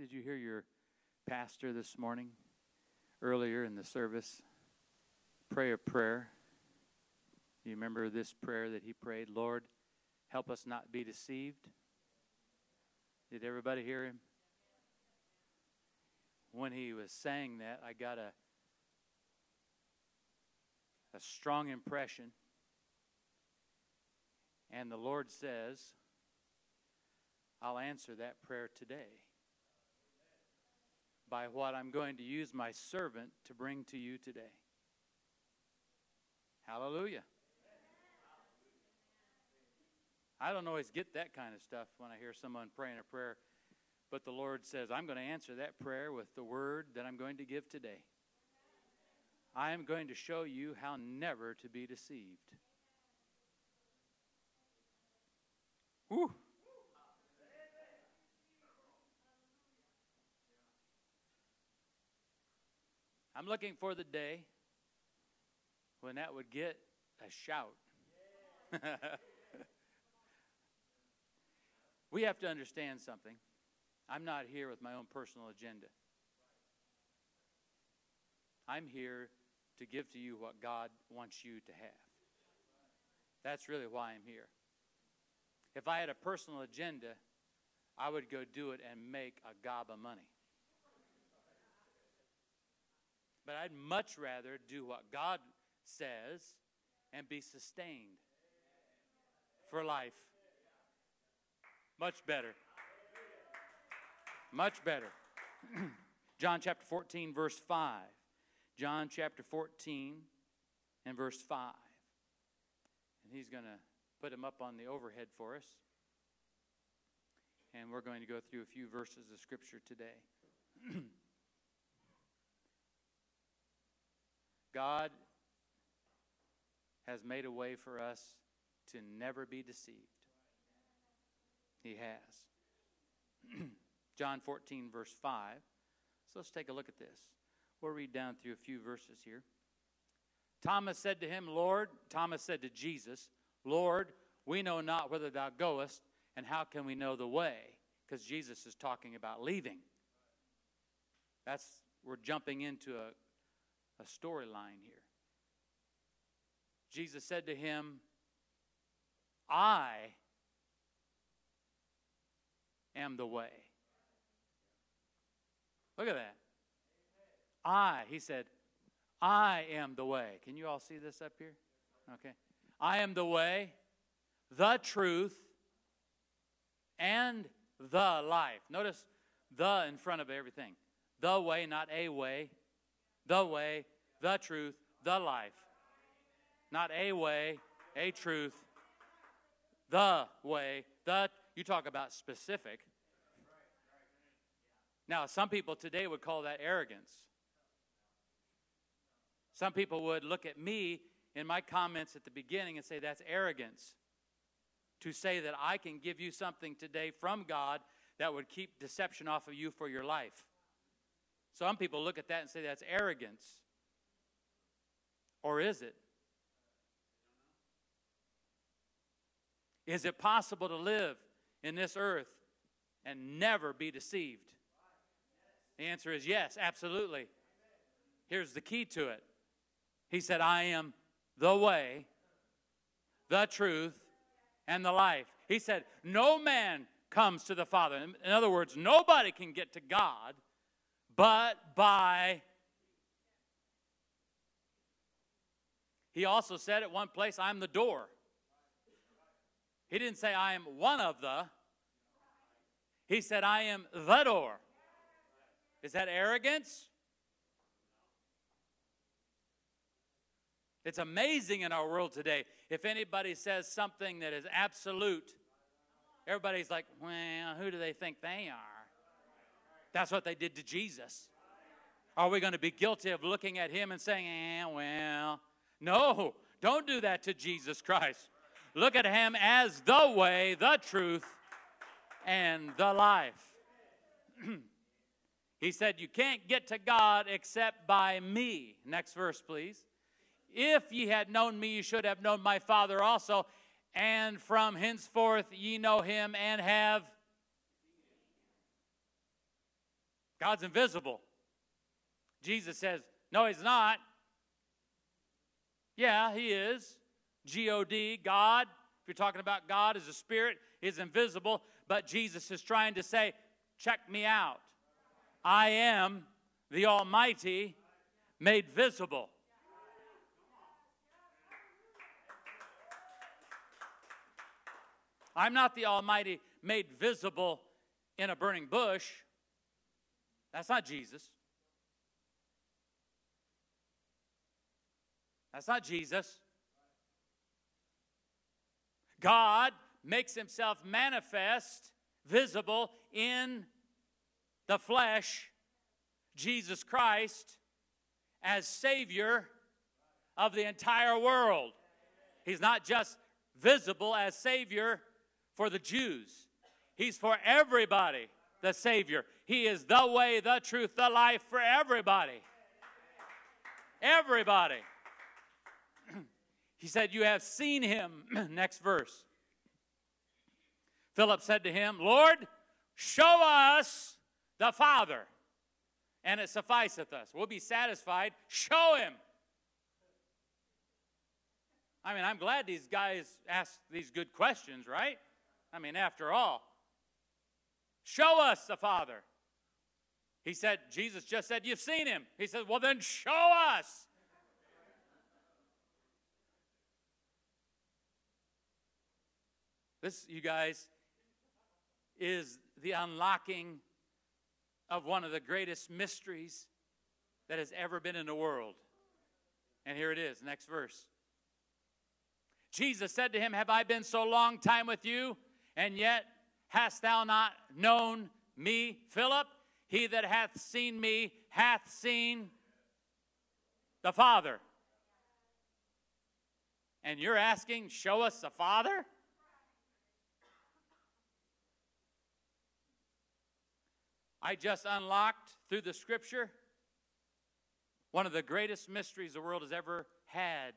Did you hear your pastor this morning, earlier in the service, pray a prayer? You remember this prayer that he prayed? Lord, help us not be deceived. Did everybody hear him? When he was saying that, I got a, a strong impression. And the Lord says, I'll answer that prayer today by what I'm going to use my servant to bring to you today. Hallelujah. I don't always get that kind of stuff when I hear someone praying a prayer, but the Lord says, I'm going to answer that prayer with the word that I'm going to give today. I am going to show you how never to be deceived. Whew. I'm looking for the day when that would get a shout. we have to understand something. I'm not here with my own personal agenda. I'm here to give to you what God wants you to have. That's really why I'm here. If I had a personal agenda, I would go do it and make a gob of money. But I'd much rather do what God says and be sustained for life. Much better. Much better. John chapter 14, verse 5. John chapter 14 and verse 5. And he's going to put them up on the overhead for us. And we're going to go through a few verses of Scripture today. God has made a way for us to never be deceived. He has. John 14, verse 5. So let's take a look at this. We'll read down through a few verses here. Thomas said to him, Lord, Thomas said to Jesus, Lord, we know not whither thou goest, and how can we know the way? Because Jesus is talking about leaving. That's we're jumping into a, a storyline here. Jesus said to him, I am the way. Look at that. I, he said, I am the way. Can you all see this up here? Okay. I am the way, the truth, and the life. Notice the in front of everything. The way, not a way. The way, the truth, the life. Not a way, a truth, the way, the. You talk about specific. Now, some people today would call that arrogance. Some people would look at me in my comments at the beginning and say that's arrogance to say that I can give you something today from God that would keep deception off of you for your life. Some people look at that and say that's arrogance. Or is it? Is it possible to live in this earth and never be deceived? The answer is yes, absolutely. Here's the key to it He said, I am the way, the truth, and the life. He said, No man comes to the Father. In other words, nobody can get to God but by. He also said at one place, I'm the door. He didn't say, I am one of the. He said, I am the door. Is that arrogance? It's amazing in our world today. If anybody says something that is absolute, everybody's like, well, who do they think they are? That's what they did to Jesus. Are we going to be guilty of looking at him and saying, eh, well, no, don't do that to Jesus Christ. Look at him as the way, the truth, and the life. he said, You can't get to God except by me. Next verse, please. If ye had known me, you should have known my Father also. And from henceforth ye know him and have. God's invisible. Jesus says, No, he's not. Yeah, he is. G O D, God. If you're talking about God as a spirit, is invisible. But Jesus is trying to say, Check me out. I am the Almighty made visible. I'm not the Almighty made visible in a burning bush. That's not Jesus. That's not Jesus. God makes himself manifest, visible in the flesh, Jesus Christ, as Savior of the entire world. He's not just visible as Savior for the Jews, He's for everybody the Savior. He is the way, the truth, the life for everybody. Everybody. he said, You have seen him. Next verse. Philip said to him, Lord, show us the Father, and it sufficeth us. We'll be satisfied. Show him. I mean, I'm glad these guys ask these good questions, right? I mean, after all, show us the Father. He said, Jesus just said, You've seen him. He said, Well, then show us. This, you guys, is the unlocking of one of the greatest mysteries that has ever been in the world. And here it is, next verse. Jesus said to him, Have I been so long time with you, and yet hast thou not known me, Philip? He that hath seen me hath seen the Father. And you're asking, Show us the Father? I just unlocked through the scripture one of the greatest mysteries the world has ever had.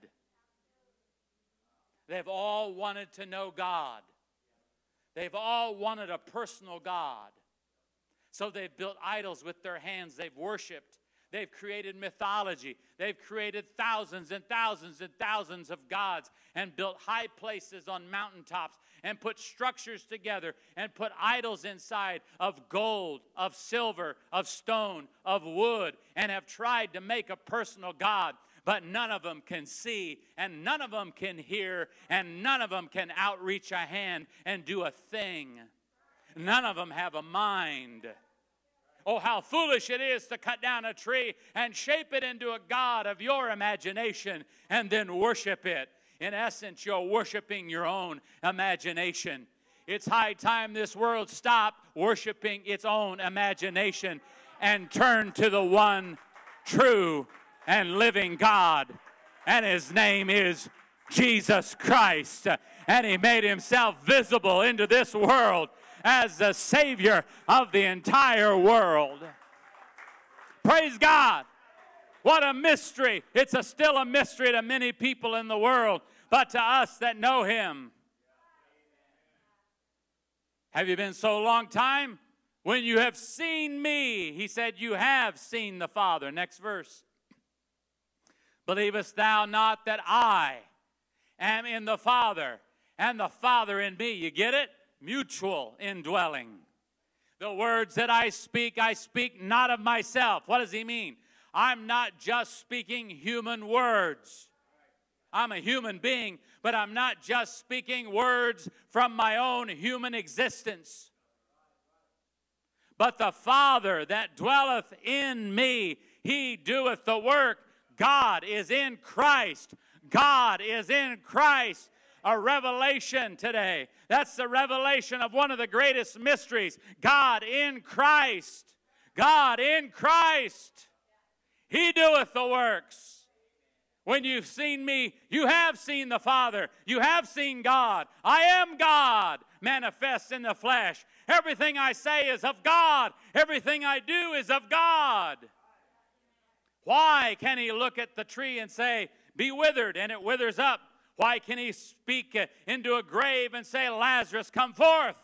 They've all wanted to know God. They've all wanted a personal God. So they've built idols with their hands. They've worshiped. They've created mythology. They've created thousands and thousands and thousands of gods and built high places on mountaintops and put structures together and put idols inside of gold, of silver, of stone, of wood, and have tried to make a personal God but none of them can see, and none of them can hear, and none of them can outreach a hand and do a thing. None of them have a mind. Oh, how foolish it is to cut down a tree and shape it into a God of your imagination and then worship it. In essence, you're worshiping your own imagination. It's high time this world stop worshiping its own imagination and turn to the one true and living God. And his name is Jesus Christ. And he made himself visible into this world as the Savior of the entire world. Praise God. What a mystery. It's a, still a mystery to many people in the world, but to us that know him. Have you been so long time? When you have seen me, he said, you have seen the Father. Next verse. Believest thou not that I am in the Father and the Father in me? You get it? Mutual indwelling. The words that I speak, I speak not of myself. What does he mean? I'm not just speaking human words. I'm a human being, but I'm not just speaking words from my own human existence. But the Father that dwelleth in me, he doeth the work God is in Christ. God is in Christ. A revelation today. That's the revelation of one of the greatest mysteries. God in Christ. God in Christ. He doeth the works. When you've seen me, you have seen the Father. You have seen God. I am God manifest in the flesh. Everything I say is of God. Everything I do is of God. Why can he look at the tree and say, Be withered, and it withers up? Why can he speak uh, into a grave and say, Lazarus, come forth?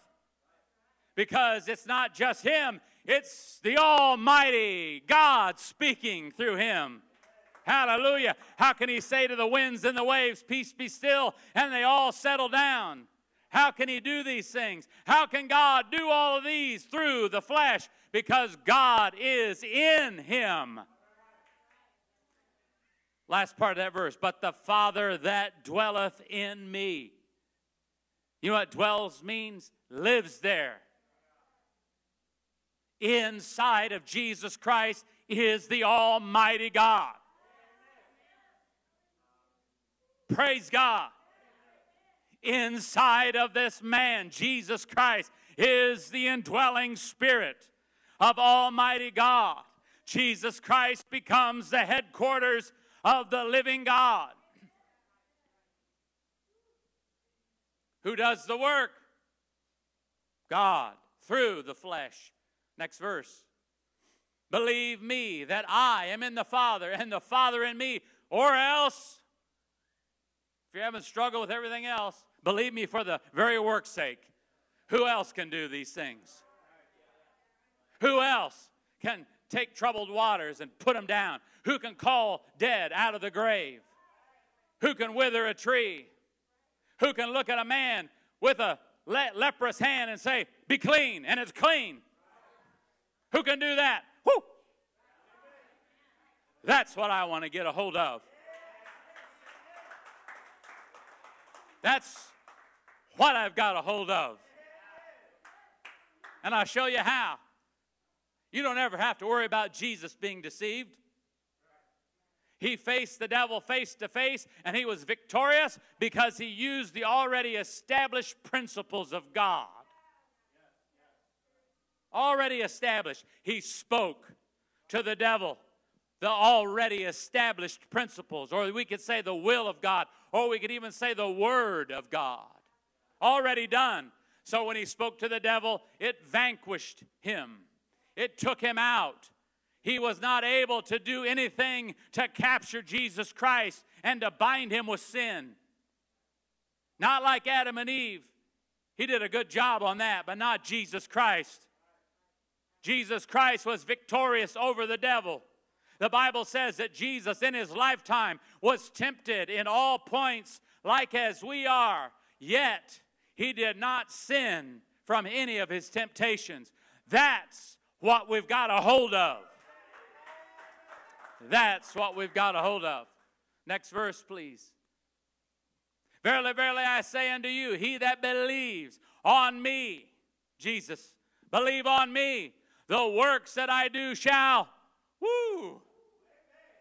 Because it's not just him, It's the Almighty God speaking through him. Hallelujah. How can he say to the winds and the waves, Peace be still, and they all settle down? How can he do these things? How can God do all of these through the flesh? Because God is in him. Last part of that verse, but the Father that dwelleth in me. You know what dwells means? Lives there. Inside of Jesus Christ is the Almighty God. Praise God. Inside of this man, Jesus Christ, is the indwelling spirit of Almighty God. Jesus Christ becomes the headquarters of the living God. Who does the work? God, through the flesh. Next verse. Believe me that I am in the Father and the Father in me, or else, if you haven't struggled with everything else, believe me for the very work's sake. Who else can do these things? Who else can take troubled waters and put them down? Who can call dead out of the grave? Who can wither a tree? Who can look at a man with a le- leprous hand and say, Be clean, and it's clean? Who can do that? Whoo! That's what I want to get a hold of. That's what I've got a hold of. And I'll show you how. You don't ever have to worry about Jesus being deceived. He faced the devil face to face and he was victorious because he used the already established principles of God. Already established. He spoke to the devil the already established principles, or we could say the will of God, or we could even say the word of God. Already done. So when he spoke to the devil, it vanquished him, it took him out. He was not able to do anything to capture Jesus Christ and to bind him with sin. Not like Adam and Eve. He did a good job on that, but not Jesus Christ. Jesus Christ was victorious over the devil. The Bible says that Jesus in his lifetime was tempted in all points like as we are, yet he did not sin from any of his temptations. That's what we've got a hold of. That's what we've got a hold of. Next verse, please. Verily, verily, I say unto you, he that believes on me, Jesus, believe on me, the works that I do shall, woo,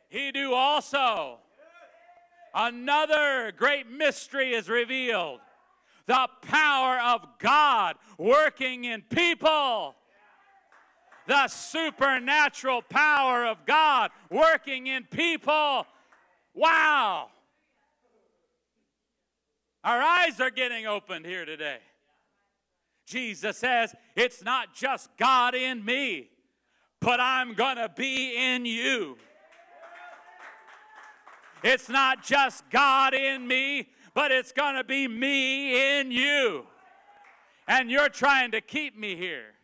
he do also. Another great mystery is revealed the power of God working in people the supernatural power of God working in people. Wow. Our eyes are getting opened here today. Jesus says, It's not just God in me, but I'm going to be in you. It's not just God in me, but it's going to be me in you. And you're trying to keep me here.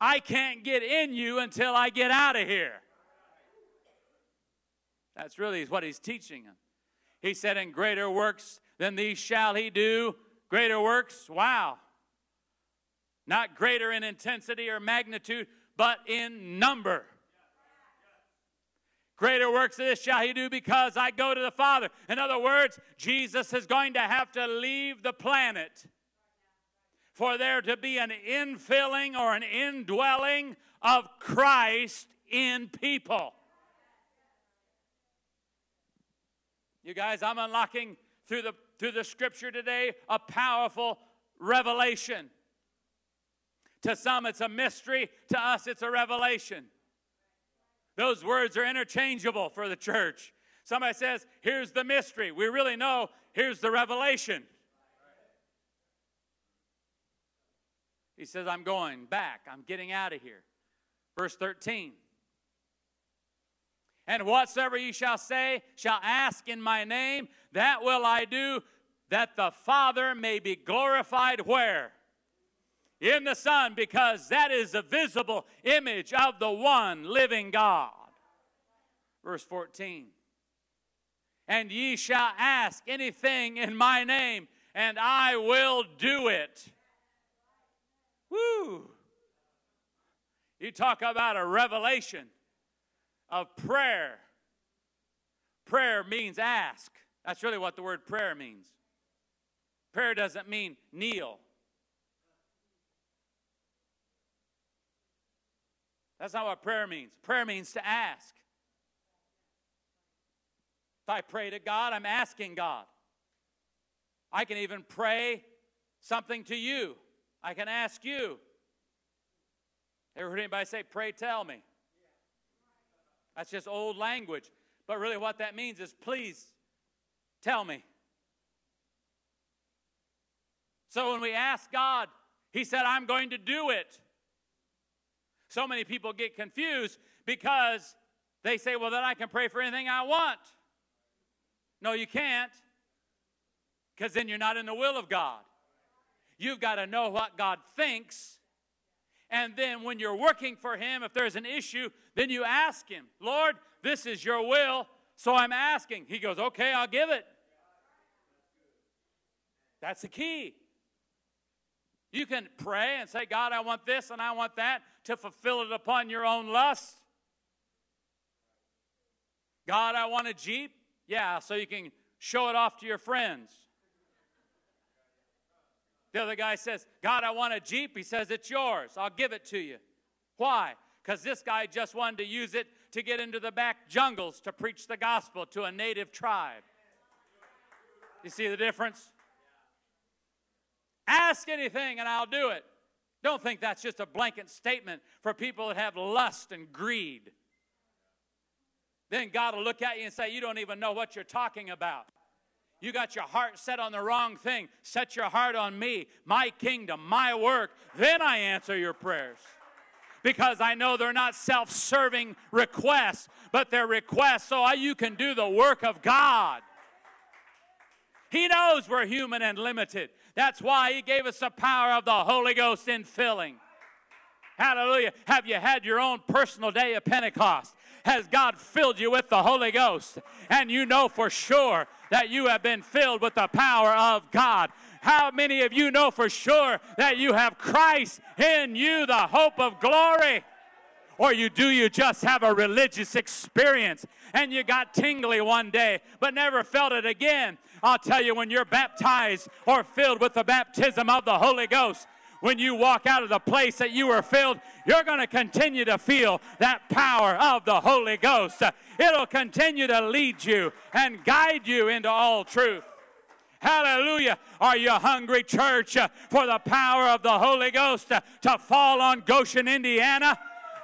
I can't get in you until I get out of here. That's really what he's teaching them. He said, In greater works than these shall he do. Greater works, wow. Not greater in intensity or magnitude, but in number. Greater works of this shall he do because I go to the Father. In other words, Jesus is going to have to leave the planet for there to be an infilling or an indwelling of Christ in people. You guys, I'm unlocking through the through the scripture today a powerful revelation. To some it's a mystery, to us it's a revelation. Those words are interchangeable for the church. Somebody says, "Here's the mystery." We really know, here's the revelation. He says, I'm going back. I'm getting out of here. Verse 13. And whatsoever ye shall say, shall ask in my name, that will I do, that the Father may be glorified where? in the Son because that is the visible image of the one living God. Verse 14. And ye shall ask anything in my name, and I will do it. Woo! You talk about a revelation of prayer. Prayer means ask. That's really what the word prayer means. Prayer doesn't mean kneel. That's not what prayer means. Prayer means to ask. If I pray to God, I'm asking God. I can even pray something to you. I can ask you. Ever heard anybody say, pray tell me? That's just old language. But really, what that means is, please tell me. So when we ask God, He said, I'm going to do it. So many people get confused because they say, well, then I can pray for anything I want. No, you can't, because then you're not in the will of God. You've got to know what God thinks. And then when you're working for Him, if there's an issue, then you ask Him, Lord, this is your will, so I'm asking. He goes, okay, I'll give it. That's the key. You can pray and say, God, I want this and I want that to fulfill it upon your own lust. God, I want a Jeep. Yeah, so you can show it off to your friends. The other guy says, God, I want a Jeep. He says, It's yours. I'll give it to you. Why? Because this guy just wanted to use it to get into the back jungles to preach the gospel to a native tribe. You see the difference? Ask anything and I'll do it. Don't think that's just a blanket statement for people that have lust and greed. Then God will look at you and say, You don't even know what you're talking about. You got your heart set on the wrong thing. Set your heart on me, my kingdom, my work. Then I answer your prayers. Because I know they're not self serving requests, but they're requests so you can do the work of God. He knows we're human and limited. That's why He gave us the power of the Holy Ghost in filling. Hallelujah. Have you had your own personal day of Pentecost? Has God filled you with the Holy Ghost? And you know for sure that you have been filled with the power of God. How many of you know for sure that you have Christ in you, the hope of glory? Or you do you just have a religious experience and you got tingly one day but never felt it again? I'll tell you, when you're baptized or filled with the baptism of the Holy Ghost, when you walk out of the place that you were filled, you're going to continue to feel that power of the Holy Ghost. It'll continue to lead you and guide you into all truth. Hallelujah. Are you hungry, church, for the power of the Holy Ghost to fall on Goshen, Indiana?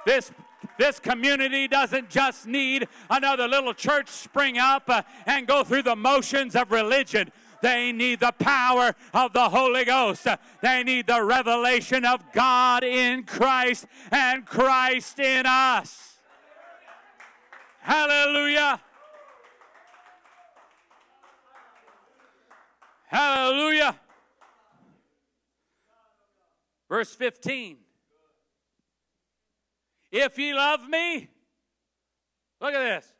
This this community doesn't just need another little church spring up uh, and go through the motions of religion. They need the power of the Holy Ghost. They need the revelation of God in Christ and Christ in us. Hallelujah. Hallelujah. Verse 15. If ye love me, look at this.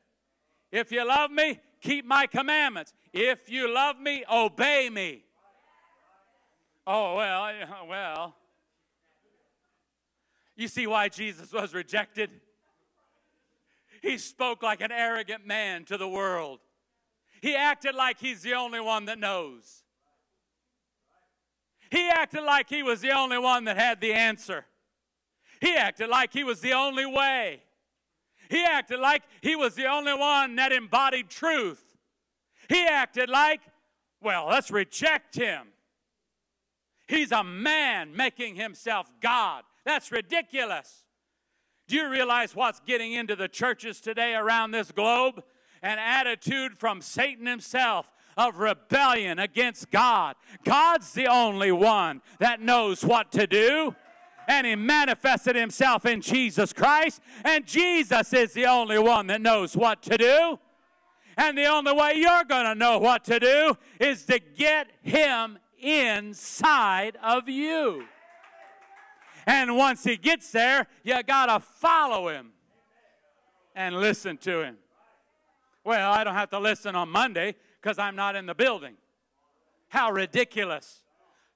If you love me, keep my commandments. If you love me, obey me. Oh, well, well. You see why Jesus was rejected? He spoke like an arrogant man to the world. He acted like he's the only one that knows. He acted like he was the only one that had the answer. He acted like he was the only way. He acted like he was the only one that embodied truth. He acted like, well, let's reject him. He's a man making himself God. That's ridiculous. Do you realize what's getting into the churches today around this globe? An attitude from Satan himself of rebellion against God. God's the only one that knows what to do and he manifested himself in Jesus Christ. And Jesus is the only one that knows what to do. And the only way you're going to know what to do is to get him inside of you. And once he gets there, you got to follow him and listen to him. Well, I don't have to listen on Monday because I'm not in the building. How ridiculous.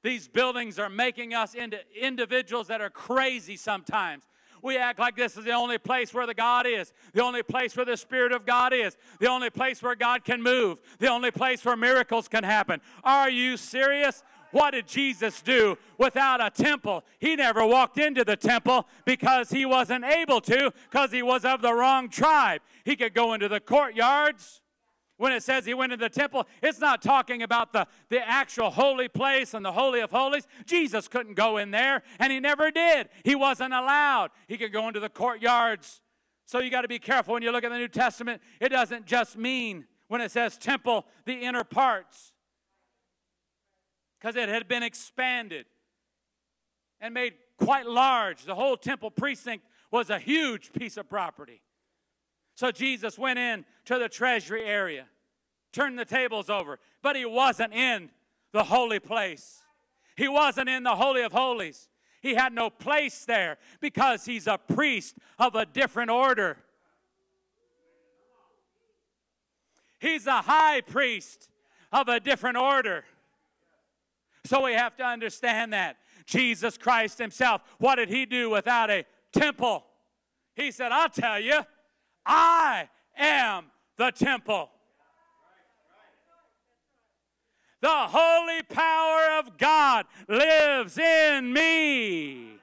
These buildings are making us into individuals that are crazy sometimes. We act like this is the only place where the God is, the only place where the Spirit of God is, the only place where God can move, the only place where miracles can happen. Are you serious? What did Jesus do without a temple? He never walked into the temple because he wasn't able to, because he was of the wrong tribe. He could go into the courtyards. When it says he went into the temple, it's not talking about the, the actual holy place and the Holy of Holies. Jesus couldn't go in there, and he never did. He wasn't allowed. He could go into the courtyards. So you got to be careful when you look at the New Testament. It doesn't just mean when it says temple, the inner parts because it had been expanded and made quite large. The whole temple precinct was a huge piece of property. So Jesus went in to the treasury area, turned the tables over, but he wasn't in the holy place. He wasn't in the Holy of Holies. He had no place there because he's a priest of a different order. He's a high priest of a different order. So we have to understand that. Jesus Christ Himself, what did He do without a temple? He said, I'll tell you, I am the temple. The holy power of God lives in me.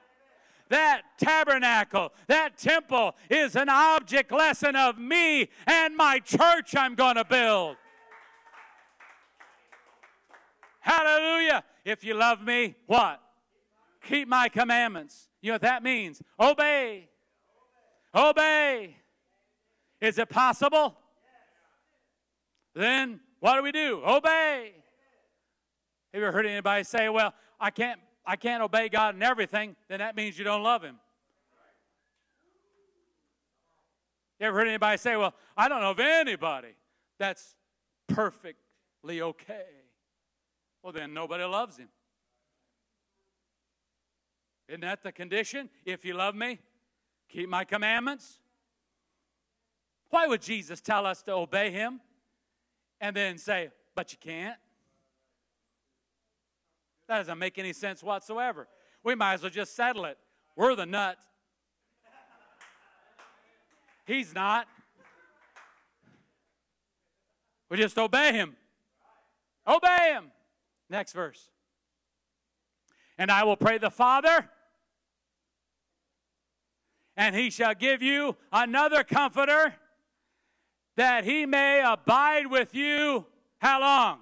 That tabernacle, that temple is an object lesson of me and my church I'm going to build. Hallelujah. If you love me, what? Keep my commandments. You know what that means? Obey. Obey. Is it possible? Then what do we do? Obey. Have you ever heard anybody say, well, I can't I can't obey God in everything, then that means you don't love him. You ever heard anybody say, well, I don't know of anybody that's perfectly okay? Well, then nobody loves him. Isn't that the condition? If you love me, keep my commandments. Why would Jesus tell us to obey him and then say, but you can't? That doesn't make any sense whatsoever. We might as well just settle it. We're the nut. He's not. We just obey him. Obey him. Next verse. And I will pray the Father, and he shall give you another comforter that he may abide with you how long?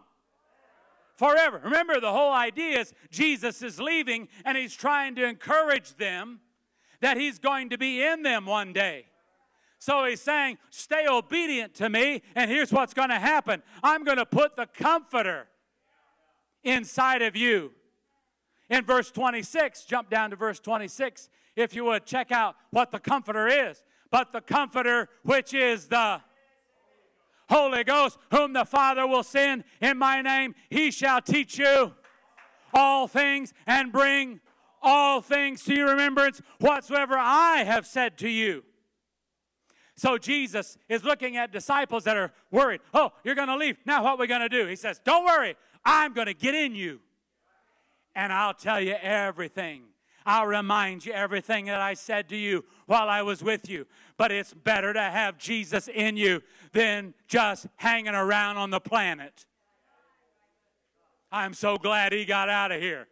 Forever. Remember, the whole idea is Jesus is leaving and he's trying to encourage them that he's going to be in them one day. So he's saying, Stay obedient to me, and here's what's going to happen I'm going to put the comforter inside of you. In verse 26, jump down to verse 26, if you would check out what the Comforter is. But the Comforter, which is the Holy Ghost, whom the Father will send in my name, he shall teach you all things and bring all things to your remembrance whatsoever I have said to you. So Jesus is looking at disciples that are worried. Oh, you're going to leave. Now what are we going to do? He says, Don't worry. I'm going to get in you and I'll tell you everything. I'll remind you everything that I said to you while I was with you. But it's better to have Jesus in you than just hanging around on the planet. I'm so glad he got out of here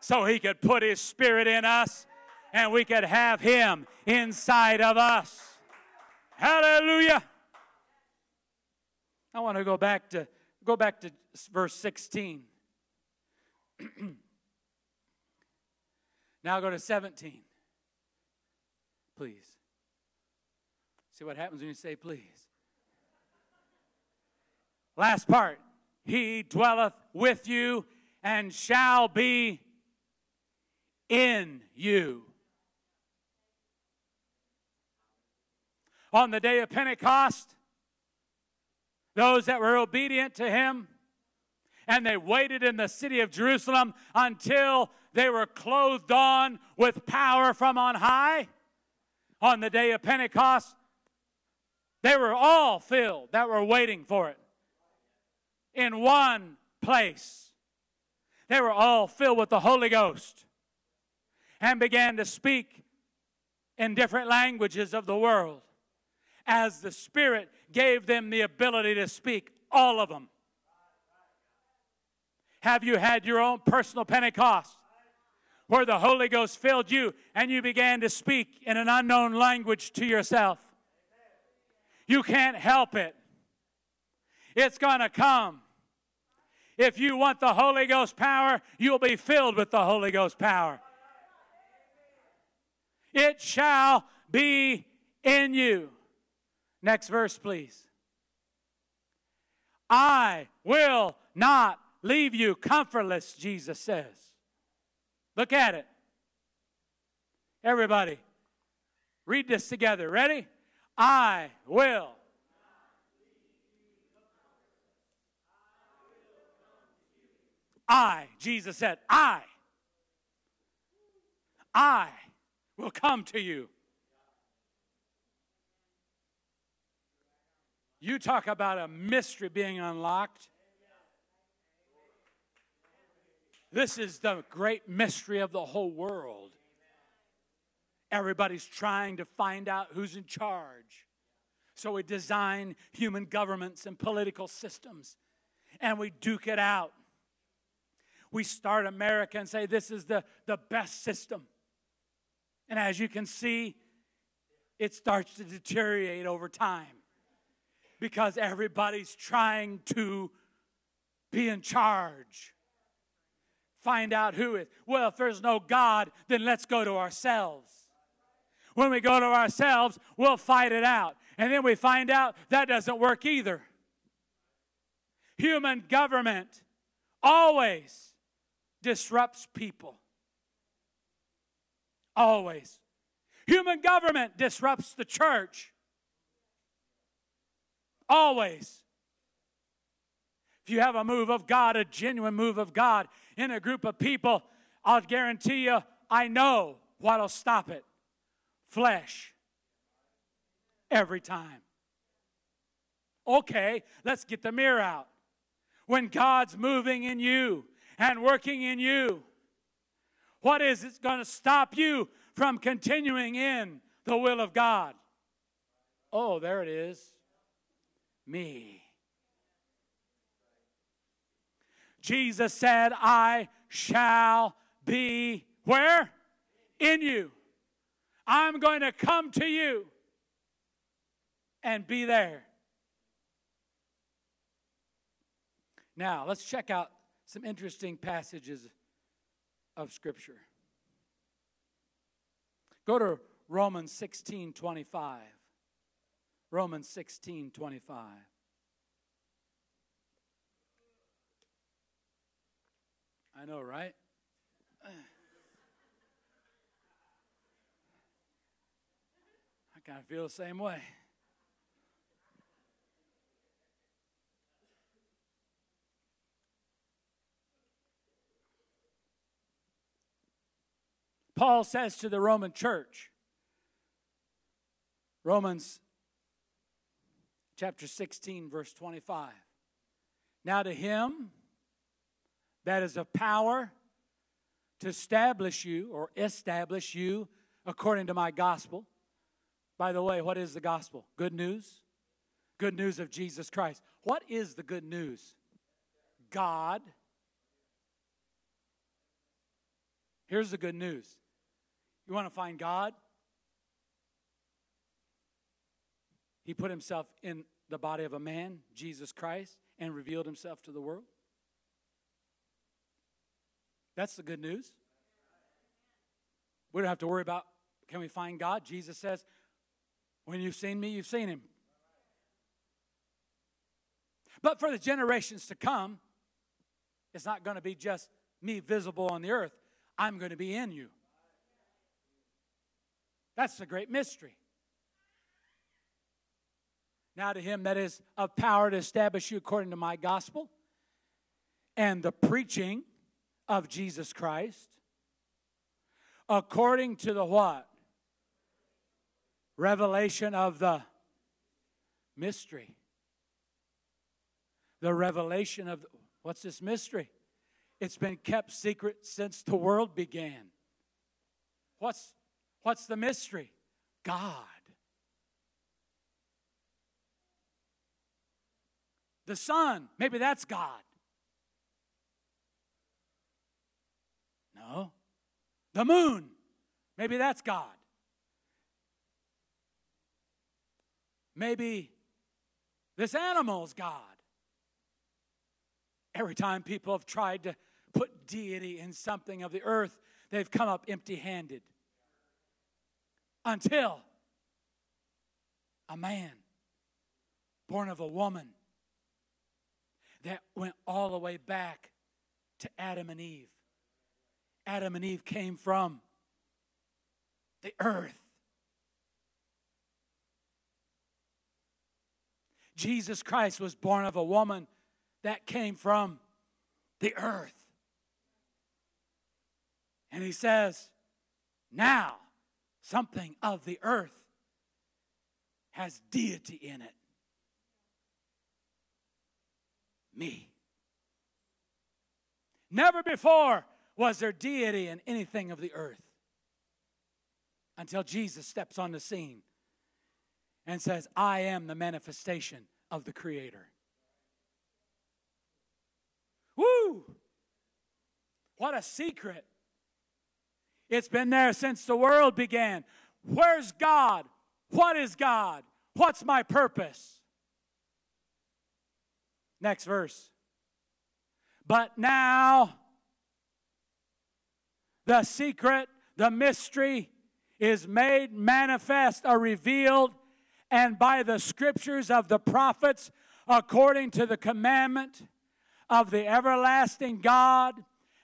so he could put his spirit in us and we could have him inside of us. Hallelujah. I want to go back to go back to verse 16. now go to 17. Please. See what happens when you say please. Last part. He dwelleth with you and shall be in you. On the day of Pentecost, those that were obedient to him and they waited in the city of Jerusalem until they were clothed on with power from on high on the day of Pentecost. They were all filled that were waiting for it in one place. They were all filled with the Holy Ghost and began to speak in different languages of the world as the Spirit gave them the ability to speak, all of them. Have you had your own personal Pentecost where the Holy Ghost filled you and you began to speak in an unknown language to yourself? You can't help it. It's going to come. If you want the Holy Ghost power, you'll be filled with the Holy Ghost power. It shall be in you. Next verse, please. I will not leave you comfortless, Jesus says. Look at it. Everybody, read this together. Ready? I will. I, Jesus said, I, I will come to you. You talk about a mystery being unlocked. This is the great mystery of the whole world. Everybody's trying to find out who's in charge. So we design human governments and political systems and we duke it out. We start America and say this is the, the best system. And as you can see, it starts to deteriorate over time because everybody's trying to be in charge. Find out who is. Well, if there's no God, then let's go to ourselves. When we go to ourselves, we'll fight it out. And then we find out that doesn't work either. Human government always disrupts people. Always. Human government disrupts the church. Always. If you have a move of God, a genuine move of God in a group of people, I'll guarantee you, I know what'll stop it flesh. Every time. Okay, let's get the mirror out. When God's moving in you and working in you, what is it going to stop you from continuing in the will of God? Oh, there it is me. Jesus said, I shall be where? In you. I'm going to come to you and be there. Now, let's check out some interesting passages of Scripture. Go to Romans 16 25. Romans 16 25. I know, right? Kind of feel the same way. Paul says to the Roman church, Romans chapter 16, verse 25. Now to him that is a power to establish you or establish you according to my gospel. By the way, what is the gospel? Good news? Good news of Jesus Christ. What is the good news? God. Here's the good news. You want to find God? He put himself in the body of a man, Jesus Christ, and revealed himself to the world. That's the good news. We don't have to worry about can we find God? Jesus says, when you've seen me, you've seen him. But for the generations to come, it's not going to be just me visible on the earth. I'm going to be in you. That's the great mystery. Now, to him that is of power to establish you according to my gospel and the preaching of Jesus Christ, according to the what? Revelation of the mystery. The revelation of what's this mystery? It's been kept secret since the world began. What's what's the mystery? God. The sun, maybe that's God. No. The moon, maybe that's God. Maybe this animal is God. Every time people have tried to put deity in something of the earth, they've come up empty handed. Until a man born of a woman that went all the way back to Adam and Eve. Adam and Eve came from the earth. Jesus Christ was born of a woman that came from the earth. And he says, now something of the earth has deity in it. Me. Never before was there deity in anything of the earth until Jesus steps on the scene and says, I am the manifestation of the Creator. Woo! What a secret. It's been there since the world began. Where's God? What is God? What's my purpose? Next verse. But now, the secret, the mystery is made manifest or revealed, and by the scriptures of the prophets, according to the commandment of the everlasting God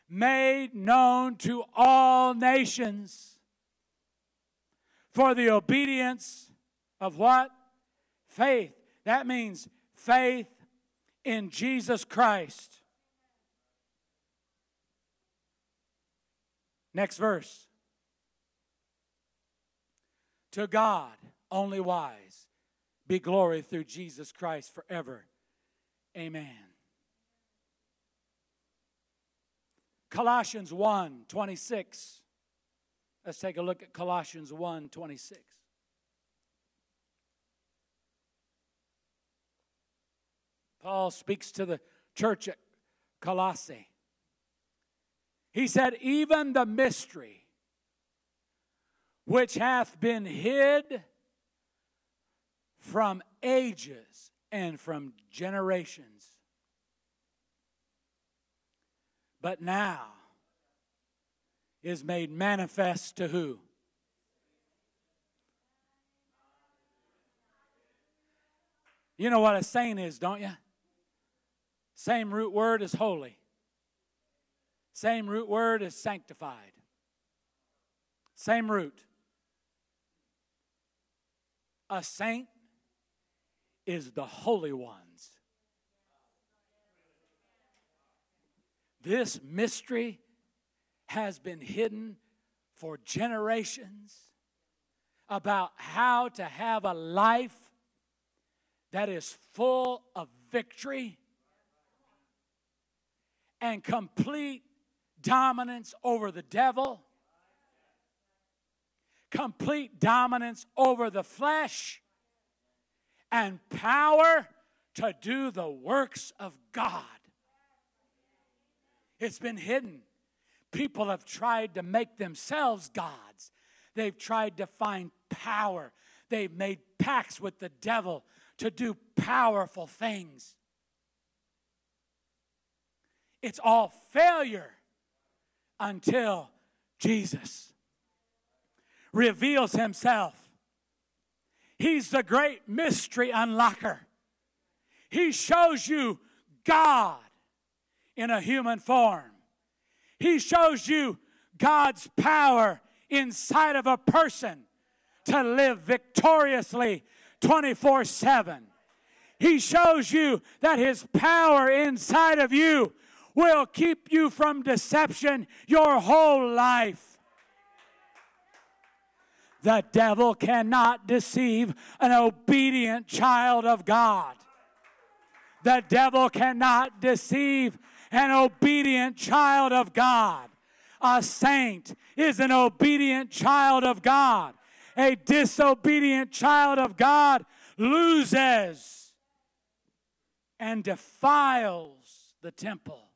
made known to all nations for the obedience of what? Faith. That means faith in Jesus Christ. Next verse. To God, only wise, be glory through Jesus Christ forever. Amen. Colossians 1 26. Let's take a look at Colossians 1 26. Paul speaks to the church at Colossae. He said, Even the mystery which hath been hid from ages and from generations but now is made manifest to who? You know what a saint is, don't you? Same root word as holy. Same root word as sanctified. Same root. A saint is the holy ones. This mystery has been hidden for generations about how to have a life that is full of victory and complete dominance over the devil, complete dominance over the flesh, and power to do the works of God. It's been hidden. People have tried to make themselves gods. They've tried to find power. They've made pacts with the devil to do powerful things. It's all failure until Jesus reveals himself. He's the great mystery unlocker. He shows you God in a human form. He shows you God's power inside of a person to live victoriously 24 7. He shows you that His power inside of you will keep you from deception your whole life. The devil cannot deceive an obedient child of God. The devil cannot deceive an obedient child of God. A saint is an obedient child of God. A disobedient child of God loses and defiles the temple.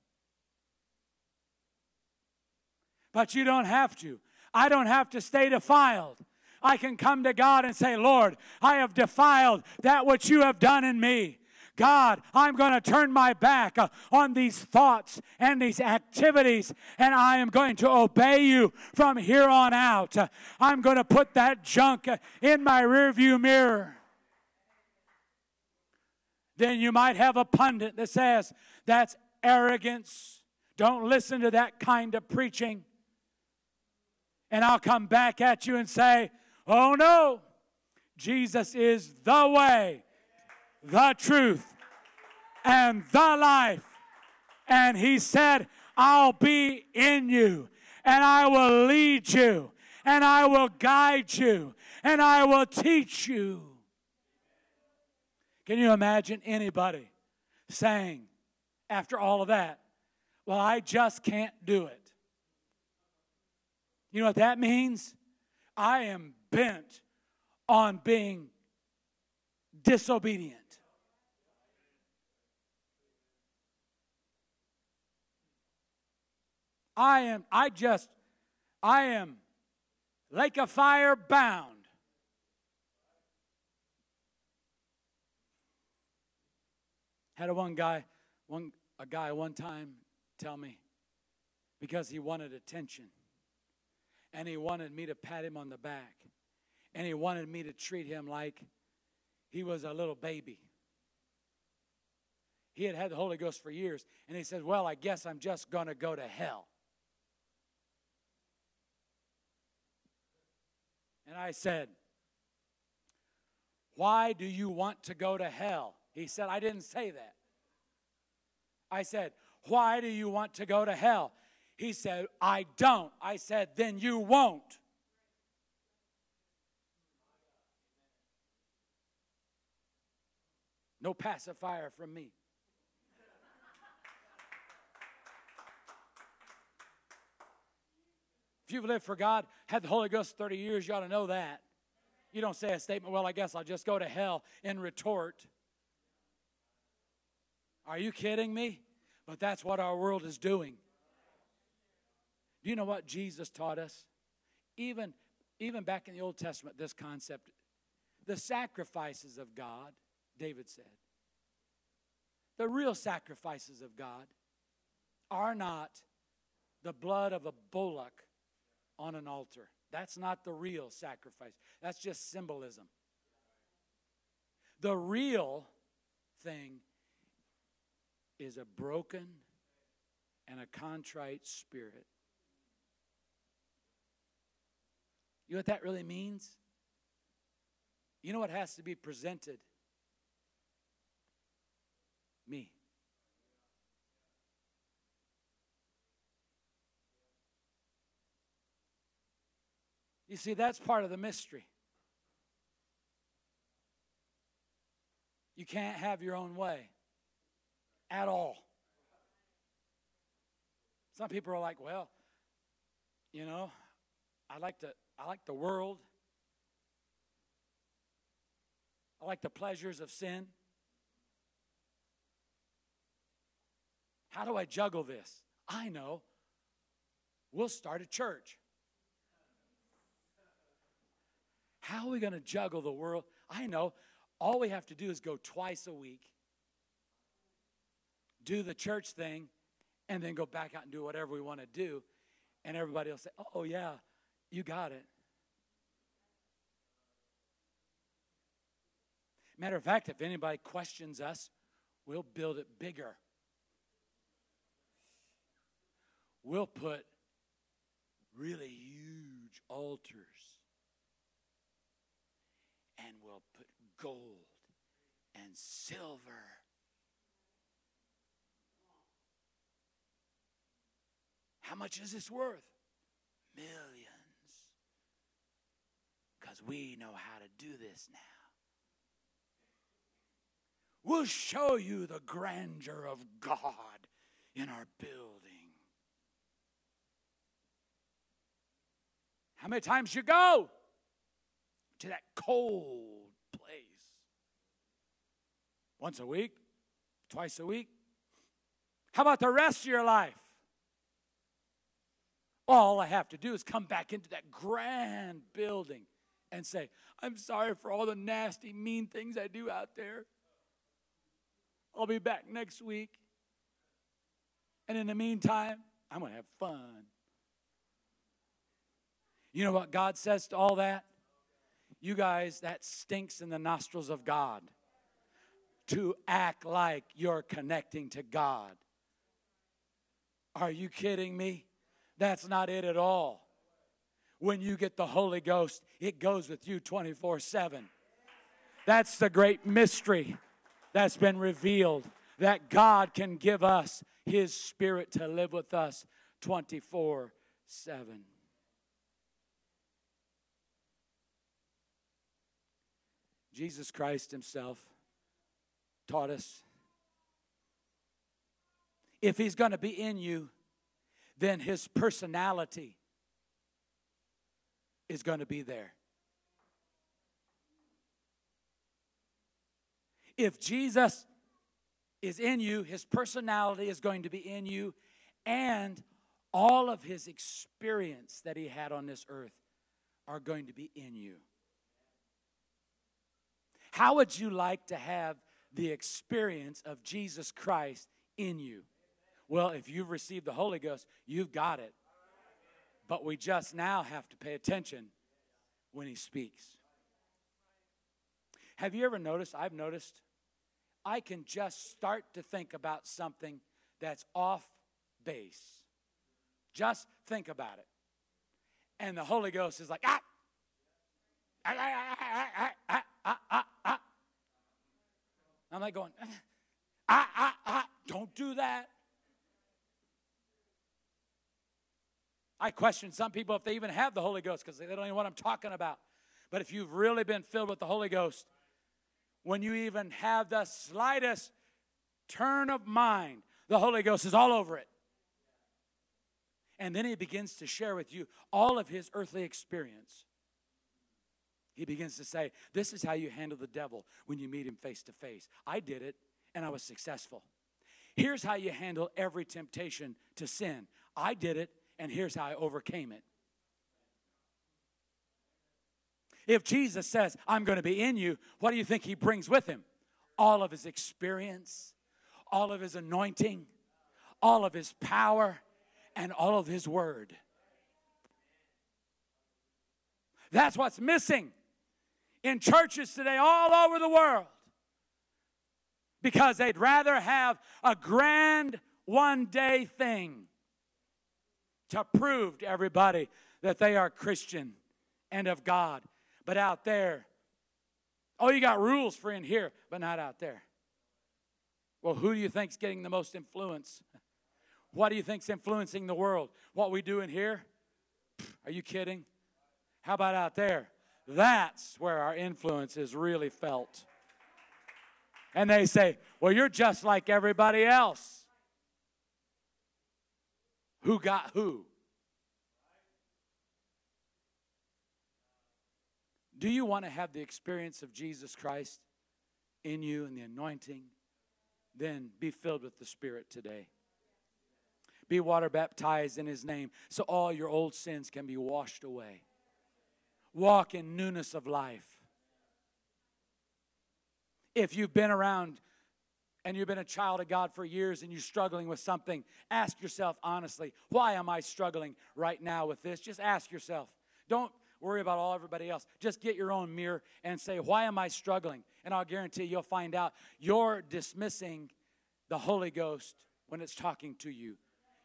But you don't have to. I don't have to stay defiled. I can come to God and say, Lord, I have defiled that which you have done in me. God, I'm going to turn my back uh, on these thoughts and these activities, and I am going to obey you from here on out. Uh, I'm going to put that junk in my rearview mirror. Then you might have a pundit that says, That's arrogance. Don't listen to that kind of preaching. And I'll come back at you and say, Oh no, Jesus is the way, the truth, and the life. And he said, I'll be in you, and I will lead you, and I will guide you, and I will teach you. Can you imagine anybody saying, after all of that, Well, I just can't do it? You know what that means? I am bent on being disobedient. I am, I just, I am like a fire bound. Had a one guy, one a guy one time tell me because he wanted attention and he wanted me to pat him on the back and he wanted me to treat him like he was a little baby. He had had the Holy Ghost for years, and he said, Well, I guess I'm just going to go to hell. And I said, Why do you want to go to hell? He said, I didn't say that. I said, Why do you want to go to hell? He said, I don't. I said, Then you won't. No pacifier from me. If you've lived for God, had the Holy Ghost 30 years, you ought to know that. You don't say a statement, well, I guess I'll just go to hell and retort. Are you kidding me? But that's what our world is doing. Do you know what Jesus taught us? Even, even back in the Old Testament, this concept the sacrifices of God David said. The real sacrifices of God are not the blood of a bullock on an altar. That's not the real sacrifice. That's just symbolism. The real thing is a broken and a contrite spirit. You know what that really means? You know what has to be presented me. You see, that's part of the mystery. You can't have your own way at all. Some people are like, well, you know, I like to I like the world. I like the pleasures of sin. How do I juggle this? I know. We'll start a church. How are we going to juggle the world? I know. All we have to do is go twice a week, do the church thing, and then go back out and do whatever we want to do. And everybody will say, Oh, yeah, you got it. Matter of fact, if anybody questions us, we'll build it bigger. we'll put really huge altars and we'll put gold and silver. How much is this worth? Millions. because we know how to do this now. We'll show you the grandeur of God in our building. How many times you go to that cold place? Once a week? Twice a week? How about the rest of your life? All I have to do is come back into that grand building and say, I'm sorry for all the nasty, mean things I do out there. I'll be back next week. And in the meantime, I'm going to have fun. You know what God says to all that? You guys, that stinks in the nostrils of God to act like you're connecting to God. Are you kidding me? That's not it at all. When you get the Holy Ghost, it goes with you 24 7. That's the great mystery that's been revealed that God can give us His Spirit to live with us 24 7. Jesus Christ Himself taught us if He's going to be in you, then His personality is going to be there. If Jesus is in you, his personality is going to be in you, and all of his experience that he had on this earth are going to be in you. How would you like to have the experience of Jesus Christ in you? Well, if you've received the Holy Ghost, you've got it. But we just now have to pay attention when he speaks. Have you ever noticed? I've noticed I can just start to think about something that's off base. Just think about it. And the Holy Ghost is like, ah, ah, ah, ah, ah, ah, ah. I'm like going, ah, ah, ah, don't do that. I question some people if they even have the Holy Ghost because they don't know what I'm talking about. But if you've really been filled with the Holy Ghost, when you even have the slightest turn of mind, the Holy Ghost is all over it. And then he begins to share with you all of his earthly experience. He begins to say, This is how you handle the devil when you meet him face to face. I did it and I was successful. Here's how you handle every temptation to sin. I did it and here's how I overcame it. If Jesus says, I'm going to be in you, what do you think he brings with him? All of his experience, all of his anointing, all of his power, and all of his word. That's what's missing in churches today all over the world because they'd rather have a grand one day thing to prove to everybody that they are Christian and of God. But out there, oh, you got rules for in here, but not out there. Well, who do you think's getting the most influence? What do you think's influencing the world? What we do in here? Are you kidding? How about out there? That's where our influence is really felt. And they say, well, you're just like everybody else. Who got who? Do you want to have the experience of Jesus Christ in you and the anointing? Then be filled with the Spirit today. Be water baptized in His name so all your old sins can be washed away. Walk in newness of life. If you've been around and you've been a child of God for years and you're struggling with something, ask yourself honestly, why am I struggling right now with this? Just ask yourself. Don't worry about all everybody else. Just get your own mirror and say, Why am I struggling? And I'll guarantee you'll find out you're dismissing the Holy Ghost when it's talking to you.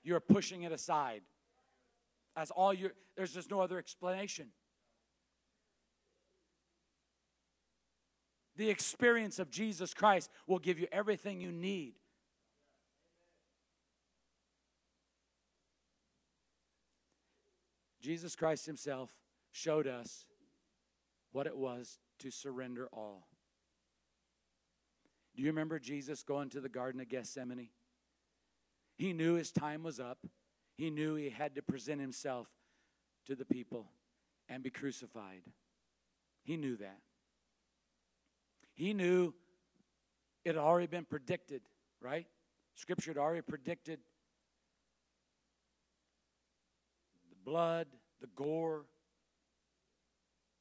You're pushing it aside. That's all you there's just no other explanation. The experience of Jesus Christ will give you everything you need. Jesus Christ Himself showed us what it was to surrender all. Do you remember Jesus going to the Garden of Gethsemane? He knew his time was up. He knew he had to present himself to the people and be crucified. He knew that. He knew it had already been predicted, right? Scripture had already predicted the blood, the gore,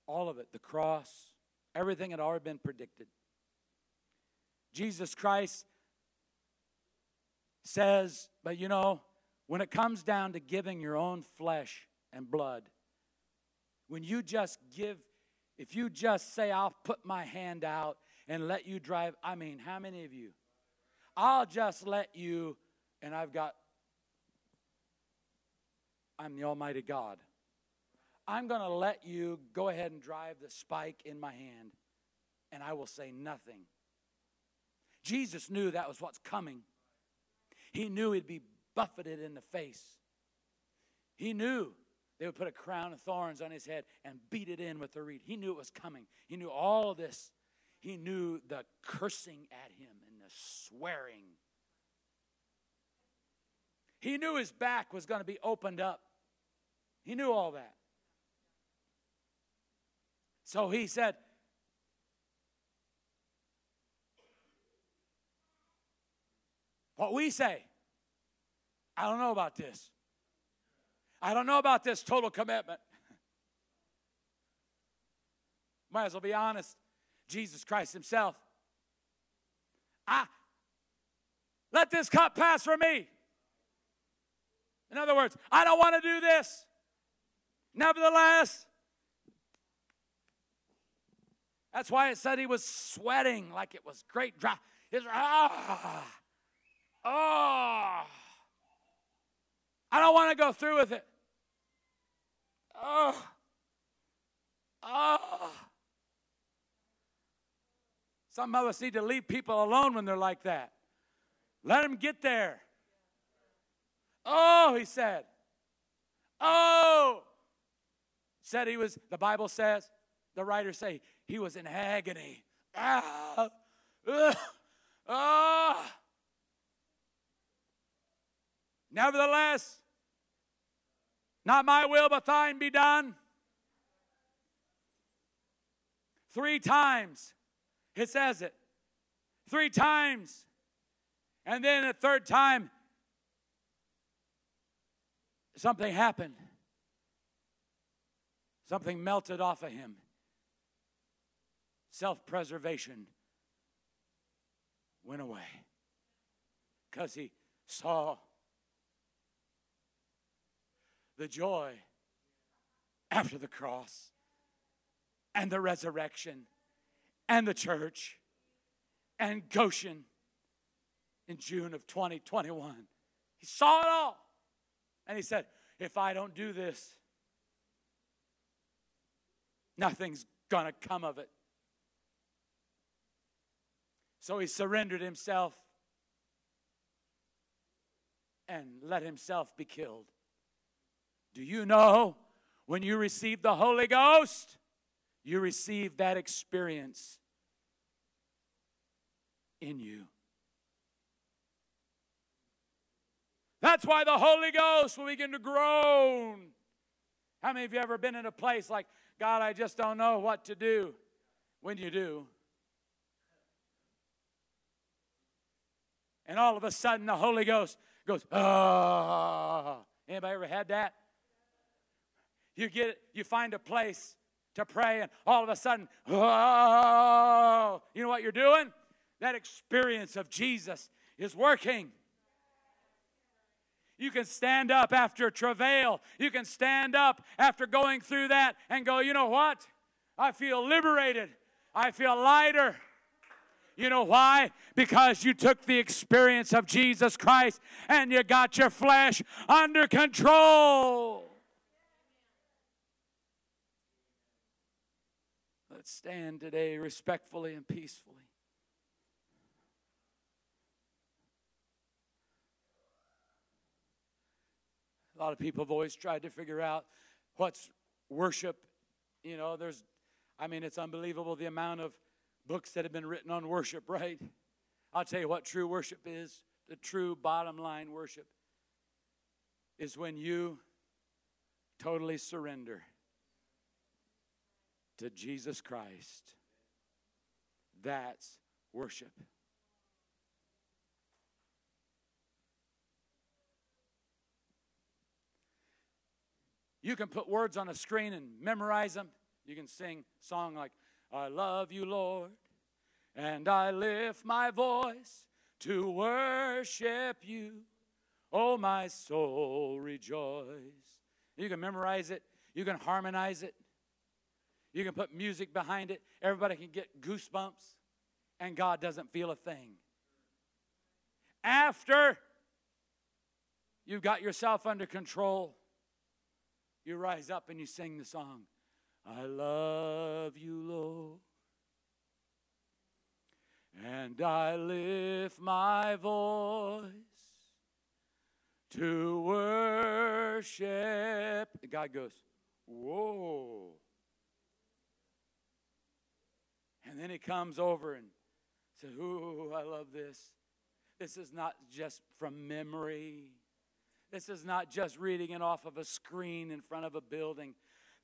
all of it, the cross, everything had already been predicted. Jesus Christ says, but you know, when it comes down to giving your own flesh and blood, when you just give, if you just say, I'll put my hand out and let you drive, I mean, how many of you? I'll just let you, and I've got, I'm the Almighty God. I'm going to let you go ahead and drive the spike in my hand, and I will say nothing. Jesus knew that was what's coming. He knew he'd be buffeted in the face. He knew they would put a crown of thorns on his head and beat it in with a reed. He knew it was coming. He knew all of this. He knew the cursing at him and the swearing. He knew his back was going to be opened up. He knew all that. So he said, What we say, I don't know about this. I don't know about this total commitment. Might as well be honest. Jesus Christ Himself. I let this cup pass from me. In other words, I don't want to do this. Nevertheless, that's why it said he was sweating like it was great dry. His, ah, oh, I don't want to go through with it. Oh, oh. Some of us need to leave people alone when they're like that. Let them get there. Oh, he said. Oh. Said he was, the Bible says, the writers say, he was in agony. Ah, uh, ah. Nevertheless, not my will, but thine be done. Three times it says it. Three times. And then a third time, something happened. Something melted off of him self preservation went away because he saw the joy after the cross and the resurrection and the church and Goshen in June of 2021. He saw it all. And he said, If I don't do this, nothing's going to come of it. So he surrendered himself and let himself be killed. Do you know when you receive the Holy Ghost, you receive that experience in you? That's why the Holy Ghost will begin to groan. How many of you ever been in a place like, God, I just don't know what to do? When you do, and all of a sudden the Holy Ghost goes, ah. Anybody ever had that? You get you find a place to pray, and all of a sudden, oh, you know what you're doing? That experience of Jesus is working. You can stand up after travail. You can stand up after going through that and go, you know what? I feel liberated. I feel lighter. You know why? Because you took the experience of Jesus Christ and you got your flesh under control. Stand today respectfully and peacefully. A lot of people have always tried to figure out what's worship. You know, there's I mean, it's unbelievable the amount of books that have been written on worship, right? I'll tell you what true worship is. The true bottom line worship is when you totally surrender to Jesus Christ. That's worship. You can put words on a screen and memorize them. You can sing a song like, I love you, Lord, and I lift my voice to worship you. Oh, my soul, rejoice. You can memorize it, you can harmonize it, you can put music behind it. Everybody can get goosebumps, and God doesn't feel a thing. After you've got yourself under control, you rise up and you sing the song I love you, Lord. And I lift my voice to worship. God goes, Whoa. And then he comes over and says, Ooh, I love this. This is not just from memory. This is not just reading it off of a screen in front of a building.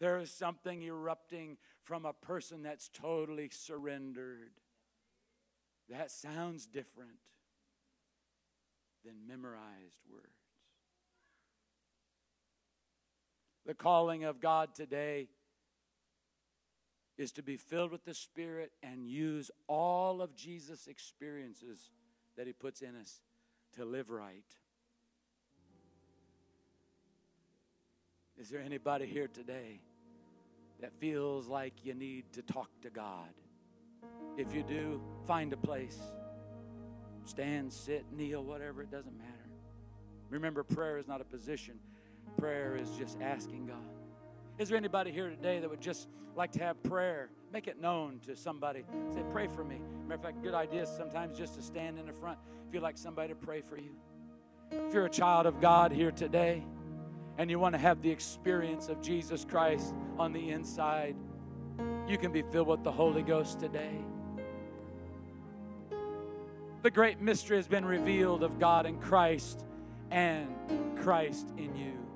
There is something erupting from a person that's totally surrendered. That sounds different than memorized words. The calling of God today is to be filled with the Spirit and use all of Jesus' experiences that He puts in us to live right. Is there anybody here today that feels like you need to talk to God? If you do, find a place. Stand, sit, kneel, whatever, it doesn't matter. Remember, prayer is not a position, prayer is just asking God. Is there anybody here today that would just like to have prayer? Make it known to somebody. Say, pray for me. Matter of fact, good idea sometimes just to stand in the front if you'd like somebody to pray for you. If you're a child of God here today, and you want to have the experience of Jesus Christ on the inside, you can be filled with the Holy Ghost today. The great mystery has been revealed of God in Christ and Christ in you.